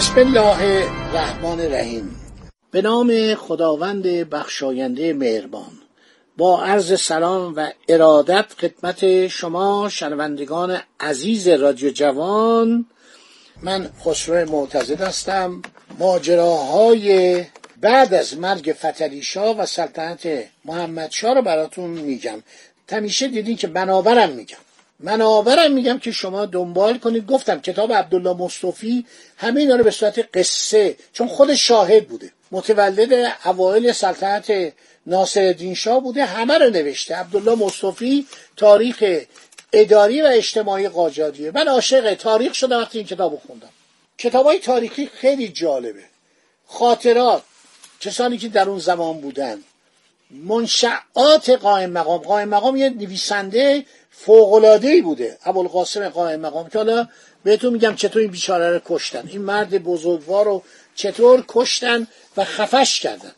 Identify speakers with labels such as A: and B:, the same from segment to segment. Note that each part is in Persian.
A: بسم الله الرحمن الرحیم. به نام خداوند بخشاینده مهربان. با عرض سلام و ارادت خدمت شما شنوندگان عزیز رادیو جوان من خسرو معتزد هستم. ماجراهای بعد از مرگ فتلیشا و سلطنت محمدشاه رو براتون میگم. تمیشه دیدین که بنابرم میگم. منابرم میگم که شما دنبال کنید. گفتم کتاب عبدالله مصطفی همه اینا رو به صورت قصه چون خود شاهد بوده متولد اوایل سلطنت ناصرالدین شاه بوده همه رو نوشته. عبدالله مصطفی تاریخ اداری و اجتماعی قاجاریه. من عاشق تاریخ شدم وقتی این کتاب خوندم. کتاب های تاریخی خیلی جالبه. خاطرات. کسانی که در اون زمان بودن. منشعات قائم مقام. قائم مقام یه نویسنده ای بوده ابوالقاسم قائم مقام که حالا بهتون میگم چطور این بیچاره رو کشتن. این مرد بزرگوار رو چطور کشتن و خفش کردن.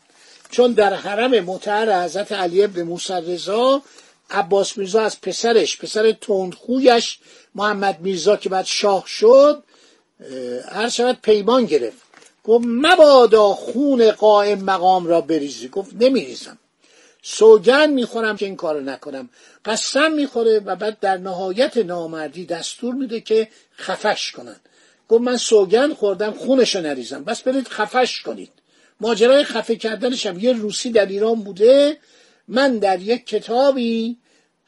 A: چون در حرم متعر حضرت علی ابن موسی رضا عباس میرزا از پسرش پسر تندخویش محمد میرزا که بعد شاه شد هر شود پیمان گرفت. گفت مبادا خون قائم مقام را بریزی. گفت نمیریزم. سوگن می‌خورم که این کارو نکنم. قسم می‌خوره و بعد در نهایت نامردی دستور میده که خفش کنن. گفت من سوگن خوردم خونشو نریزم. بس برید خفش کنید. ماجرای خفه کردنشم یه روسی در ایران بوده. من در یک کتابی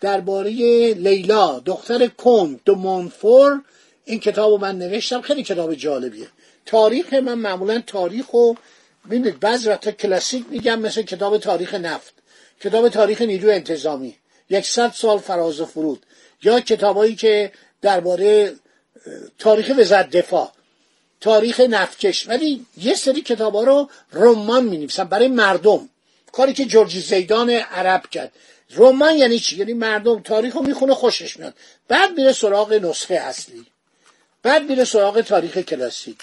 A: درباره لیلا دختر کن دو مونفور این کتاب رو من نوشتم. خیلی کتاب جالبیه. تاریخ من معمولا تاریخ رو ببینید بعض وقتا کلاسیک میگم مثل کتاب تاریخ نفت. کتاب تاریخ نیروی انتظامی. یکصد سال فراز و فرود. یا کتابایی که درباره تاریخ وزارت دفاع. تاریخ نفتکش. ولی یه سری کتاب ها رو رمان می نویسن برای مردم. کاری که جورجی زیدان عرب کرد. رمان یعنی چی؟ یعنی مردم تاریخ رو می‌خونه خوشش میاد. بعد میره سراغ نسخه اصلی. بعد میره سراغ تاریخ کلاسیک.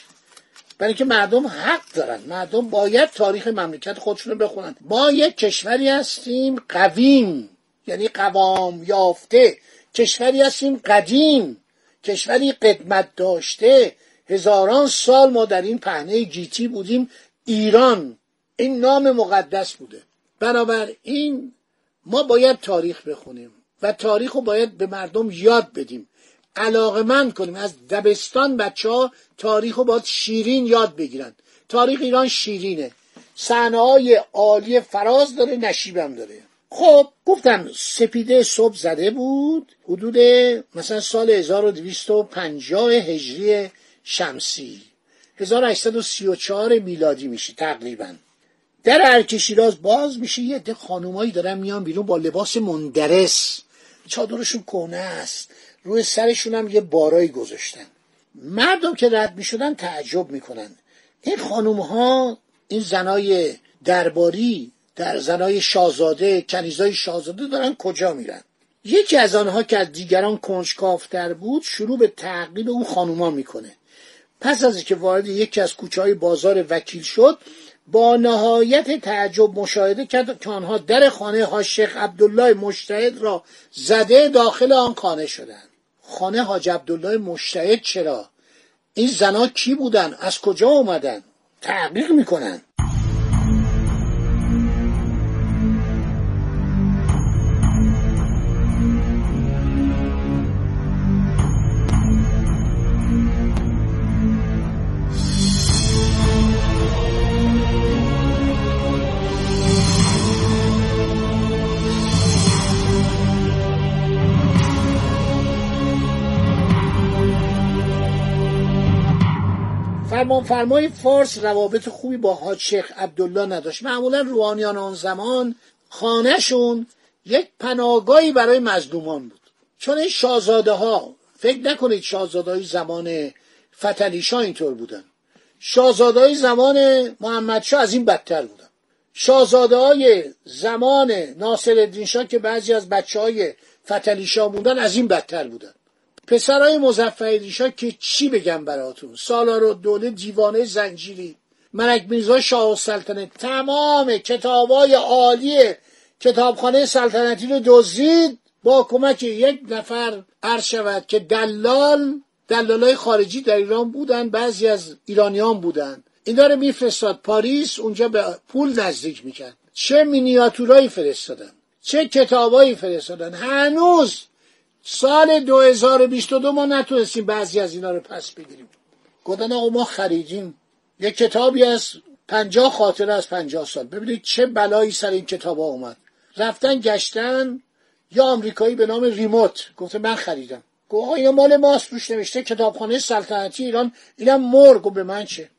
A: برای که مردم حق دارن. مردم باید تاریخ مملکت خودشون رو بخونن. ما یک کشوری هستیم قویم یعنی قوام یافته. کشوری هستیم قدیم. کشوری قدمت داشته. هزاران سال ما در این پهنه گیتی بودیم. ایران. این نام مقدس بوده. این ما باید تاریخ بخونیم و تاریخ رو باید به مردم یاد بدیم. علاقه من کنیم. از دبستان بچه ها تاریخ رو باید شیرین یاد بگیرن. تاریخ ایران شیرینه. صحنه های عالی فراز داره نشیبم داره. خب گفتم سپیده صبح زده بود. حدود مثلا سال 1250 هجری شمسی. 1834 میلادی میشه تقریبا. در ارک باز میشه. یه عده خانومایی دارن میان بیرون با لباس مندرس. چادرشون کهنه است. روی سرشون هم یه بارایی گذاشتن. مردم که رد می‌شدن تعجب می‌کنن. این خانوم ها این زنای درباری در زنای شاهزاده کنیزای شاهزاده دارن کجا میرن؟ یکی از آنها که از دیگران کنجکافتر بود شروع به تعقیب اون خانوما می‌کنه. پس از اینکه وارد یکی از کوچه های بازار وکیل شد با نهایت تعجب مشاهده کرد که آنها در خانه ها شیخ عبدالله مشتهد را زده داخل آن خانه شدند. خانه حاج عبدالله مشتهد چرا؟ این زنا کی بودن؟ از کجا اومدن؟ تحقیق می‌کنن. فرمان فرمای فارس روابط خوبی با حاج شیخ عبدالله نداشت. معمولا روحانیان آن زمان خانهشون یک پناهگاهی برای مظلومان بود. چون این شاهزاده ها فکر نکنید شاهزاده های زمان فتلیشا اینطور بودن. شاهزادهای زمان محمدشاه از این بدتر بودن. شاهزاده های زمان ناصر شاه که بعضی از بچه های فتلی بودن از این بدتر بودن. پسرای مظفر شاه که چی بگم براتون؟ سالار و دوله دیوانه زنجیری ملک میرزا شاه سلطنه تمام کتابای عالی کتابخانه سلطنتی رو دزدید. با کمک یک نفر عرض شود که دلال دلالای خارجی در ایران بودن بعضی از ایرانیان بودن. اینا رو میفرستاد پاریس اونجا به پول نزدیک می‌کرد. چه مینیاتورایی فرستادن؟ چه کتابایی فرستادن؟ هنوز سال 2022 ما نتونستیم بعضی از اینا رو پس بگیریم. گفتن آقا ما خریدیم. یک کتابی از پنجاه خاطره از پنجاه سال. ببینید چه بلایی سر این کتاب ها اومد. رفتن گشتن یا آمریکایی به نام ریموت. گفته من خریدم. گفت آقا اینا مال ماست روش نوشته کتابخانه سلطنتی ایران. اینم مرگ و به من چه؟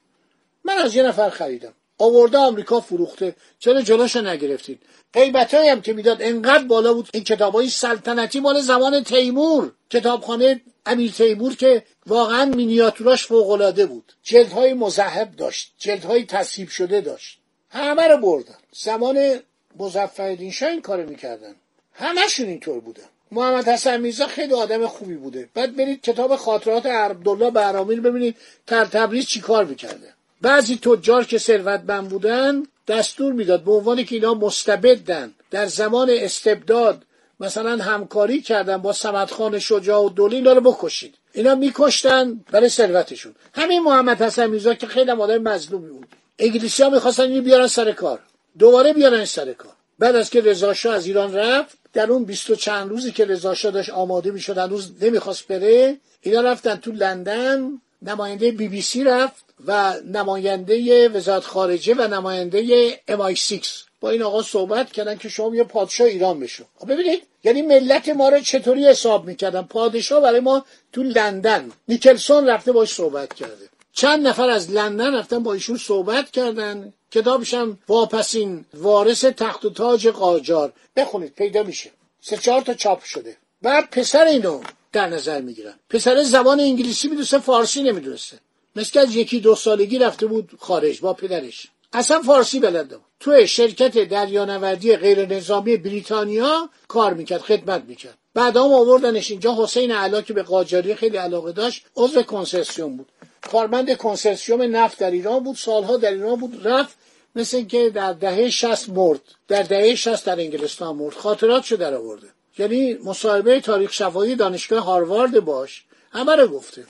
A: من از یه نفر خریدم. آورده آمریکا فروخته. چرا جلوشو نگرفتید قیمت هم که می‌داد انقدر بالا بود. این کتاب های سلطنتی مال زمان تیمور. کتابخانه امیر تیمور که واقعا مینیاتوراش فوق بود. جلدهای مذهب داشت. جلدهای تصحیب شده داشت. همه رو بردن. زمان مظفرالدین شاه این کارو می‌کردن. همشون اینطور بودن. محمد حسن میرزا خیلی آدم خوبی بوده. بعد برید کتاب خاطرات عبدالله بهرامی ببینید تر تبریز چی کار می‌کرده. بعضی تجار که ثروتمند بودن دستور می‌داد به عنوان که اینا مستبدن در زمان استبداد مثلا همکاری کردن با سمدخان شجاع و دولی اینا رو بکشید. اینا میکشتن برای ثروتشون. همین محمد حسن میرزا که خیلی آدم مظلومی بود. انگلیسی ها می‌خواستن اینو بیارن سر کار. دوباره بیارن سر کار. بعد از که رضا از ایران رفت در اون بیست و چند روزی که رضا داشت آماده می‌شد هنوز نمی‌خواست بره اینا رفتن تو لندن نماینده بی بی سی رفت و نماینده وزارت خارجه و نماینده ام 6 با این آقا صحبت کردن که شما یه پادشاه ایران بشو. خب ببینید یعنی ملت ما رو چطوری حساب می‌کردن؟ پادشاه برای ما تو لندن نیکلسون رفته باش صحبت کرده. چند نفر از لندن رفتن با ایشون صحبت کردن. کتابش هم واپسین وارث تخت و تاج قاجار. بخونید پیدا میشه. سه چهار تا چاپ شده. بعد پسر اینو در نظر می‌گیرن. پسر زبان انگلیسی می‌دونسته فارسی نمی‌دونسته. مثل از یکی دو سالگی رفته بود خارج با پدرش. اصلا فارسی بلد بود توی شرکت دریانوردی غیر نظامی بریتانیا کار می‌کرد خدمت می‌کرد. بعد هم آوردنش اینجا. حسین علا که به قاجاری خیلی علاقه داشت عضو کنسرسیوم بود. کارمند کنسرسیوم نفت در ایران بود. سالها در ایران بود. رفت مثل که در دهه 60 مرد. در دهه 60 در انگلستان مرد. خاطرات در آورده. یعنی مصاحبه تاریخ شفاهی دانشگاه هاروارد باش همه رو گفته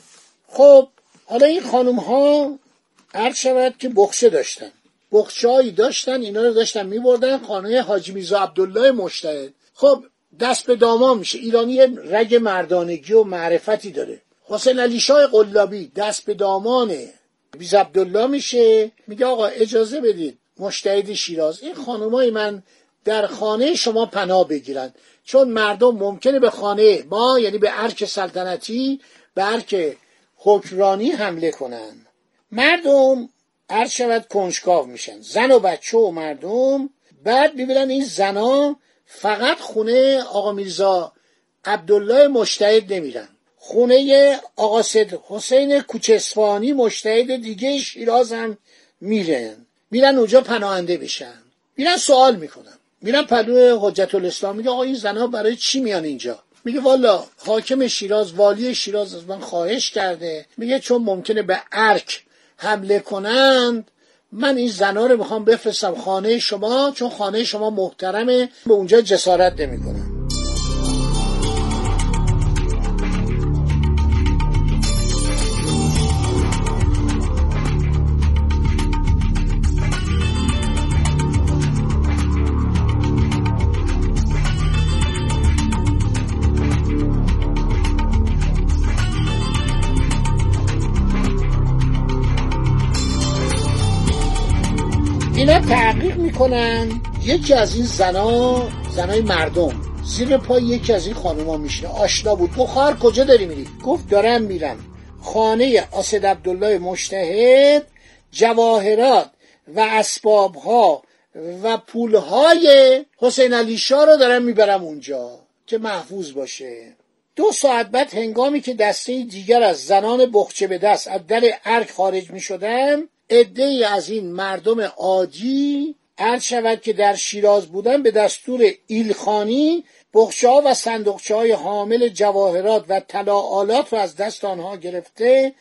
A: خب حالا این خانم ها عرض شود که بخشه داشتن. بخشهایی داشتن اینا رو داشتن میبردن خانه حاجی میزا عبدالله مشتهد. خب دست به دامان میشه. ایرانی رگ مردانگی و معرفتی داره. حسین علی شاه قلابی دست به دامانه بیز عبدالله میشه. میگه آقا اجازه بدید. مشتهد شیراز. این خانمای من در خانه شما پناه بگیرن. چون مردم ممکنه به خانه ما یعنی به ارک سلطنتی به ارک حکرانی حمله کنن. مردم هر شود کنجکاو میشن. زن و بچه و مردم. بعد می‌بینن این زنا فقط خونه آقا میرزا عبدالله مشتهد نمیرن. خونه آقا سید حسین کوچسفانی مشتهد دیگه شیراز هم میرن. میرن اونجا پناهنده بشن. میرن سوال می‌کنن. میرن پدو حجت الاسلام میگه آقا این زنها برای چی میان اینجا؟ میگه والا حاکم شیراز والی شیراز از من خواهش کرده. میگه چون ممکنه به ارک حمله کنند من این زنا رو می‌خوام بفرستم خانه شما چون خانه شما محترمه به اونجا جسارت نمی‌کنم. می‌کنن. یکی از این زنا زنای مردم. زیر پای یکی از این خانوما میشه آشنا بود. بخار کجا داری میری؟ گفت دارم میرم. خانه آسد عبدالله مشتهد جواهرات و اسباب ها و پولهای حسین علی شاه رو دارم می‌برم اونجا که محفوظ باشه. دو ساعت بعد هنگامی که دسته دیگر از زنان بخچه به دست از در ارک خارج می شدن عده از این مردم عادی عرض شود که در شیراز بودن به دستور ایلخانی بخچه ها و صندوقچه های حامل جواهرات و طلاعالات رو از دست آنها گرفته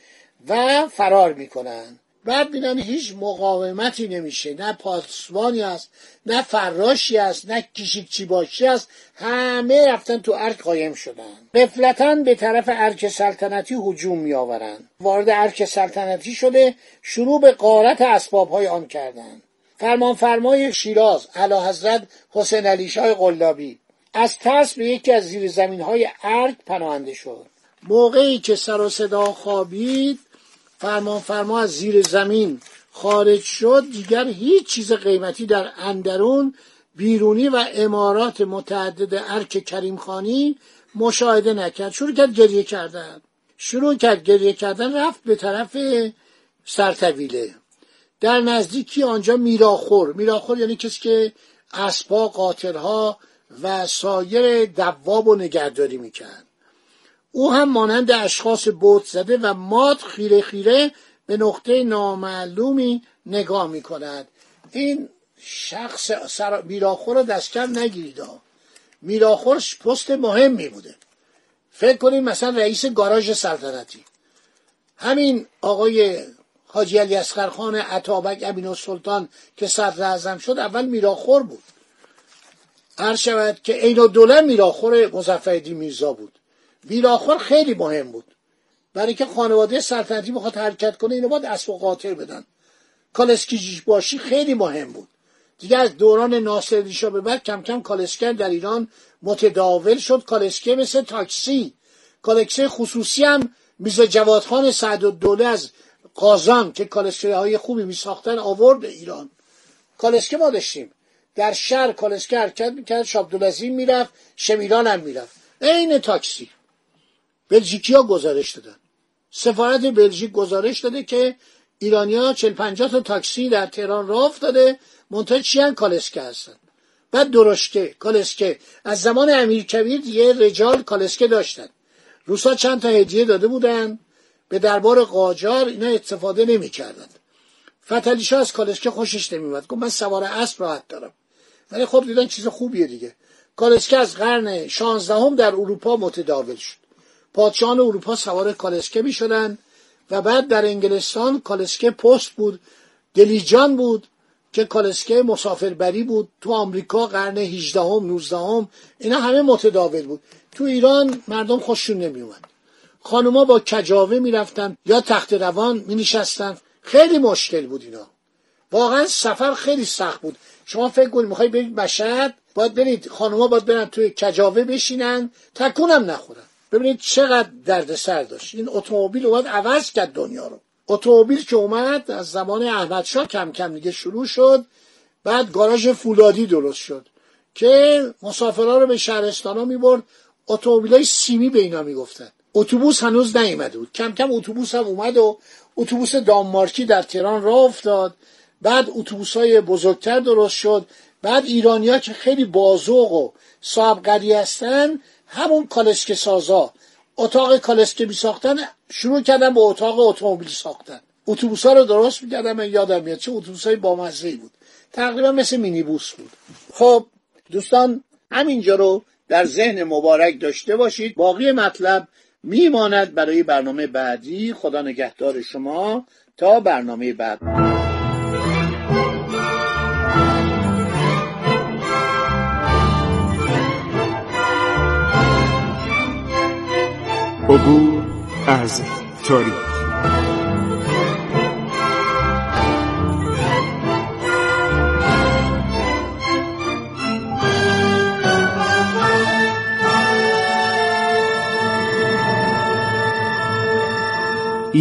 A: و فرار می‌کنن بعد بینن هیچ مقاومتی نمیشه. نه پاسبانی است نه فراشی است نه کشیکچی باشی است. همه رفتن تو ارک قایم شدن. قفلتا به طرف ارک سلطنتی هجوم میآورند. وارد ارک سلطنتی شده شروع به قارت اسباب های آن کردند. فرمان فرمای شیراز علا حضرت حسین علی شاه قلابی. از ترس به یکی از زیر زمین های ارک پناهنده شد. موقعی که سر و صدا خوابید فرمان فرما از زیر زمین خارج شد. دیگر هیچ چیز قیمتی در اندرون بیرونی و امارات متعدد ارک کریم خانی مشاهده نکرد. شروع کرد گریه کردن. شروع کرد گریه کردن رفت به طرف سرطویله در نزدیکی آنجا میراخور. میراخور یعنی کسی که اسبا قاطرها و سایر دواب و نگهداری می‌کرد. او هم مانند اشخاص بوت زده و مات خیره خیره به نقطه نامعلومی نگاه می کند این شخص سر... میراخور رو دست کم نگیرید میراخور پست مهمی بوده. فکر کنید مثلا رئیس گاراژ سلطنتی. همین آقای حاجی علی خان عطابک امین السلطان که صدر اعظم شد اول میراخور بود. هر شود که عین الدوله میراخور مظفرالدین میرزا بود. ویراخور خیلی مهم بود. برای که خانواده سلطنتی بخواد حرکت کنه اینو باید اسب و قاطر بدن. کالسکی باشی خیلی مهم بود. دیگه از دوران ناصر به بعد کم کم کالسکر در ایران متداول شد. کالسکه مثل تاکسی. کالسکه خصوصی هم میز جوادخان سعد الدوله از قازان که کالسکه های خوبی می ساختن آورد ایران. کالسکه ما داشتیم. در شهر کالسکه حرکت می‌کرد شابدولزین می‌رفت شمیران هم می‌رفت. عین تاکسی. بلژیکی ها گزارش دادن. سفارت بلژیک گزارش داده که ایرانیا چل پنجاه تا تاکسی در تهران راه افتاده منتها چی کالسکه هستن. بعد درشکه. کالسکه. از زمان امیر کبیر یه رجال کالسکه داشتن. روسا چند تا هدیه داده بودن. به دربار قاجار اینا استفاده نمی‌کردن فتلیشا از کالسکه خوشش نمیومد گفت من سوار اسب راحت دارم. ولی خب دیدن چیز خوبیه دیگه. کالسکه از قرن شانزدهم در اروپا متداول شد. پادشاهان اروپا سوار کالسکه می شدن و بعد در انگلستان کالسکه پست بود دلیجان بود که کالسکه مسافربری بود. تو آمریکا قرن 18 هم 19 هم اینا همه متداول بود. تو ایران مردم خوششون نمی اومد خانوما با کجاوه می‌رفتن یا تخت روان می نشستن خیلی مشکل بود اینا. واقعا سفر خیلی سخت بود. شما فکر کنید می‌خوای برید مشهد باید برید خانوما باید برن توی کجاوه بشینن تکونم نخورن. ببینید چقدر دردسر داشت. این اتومبیل اومد عوض کرد دنیا رو. اتومبیل که اومد از زمان احمدشاه کم کم دیگه شروع شد. بعد گاراژ فولادی درست شد که مسافرها رو به شهرستان ها می‌برد. اتومبیل سیمی به اینا می‌گفتن. اتوبوس هنوز نیومده بود. کم کم اتوبوس هم اومد و اتوبوس دانمارکی در تهران راه افتاد. بعد اتوبوس های بزرگتر درست شد. بعد ایرانیا که خیلی بازوق و صاحب هستن همون کالسکه سازا. اتاق کالسکه می ساختن شروع کردن به اتاق اتومبیل ساختن. اتوبوس ها رو درست می‌کردم من یادم میاد چه اتوبوس های بامزه بود. تقریبا مثل مینیبوس بود. خب دوستان همینجا رو در ذهن مبارک داشته باشید. باقی مطلب میماند برای برنامه بعدی. خدا نگهدار شما تا برنامه بعد.
B: عبور از تاریخ.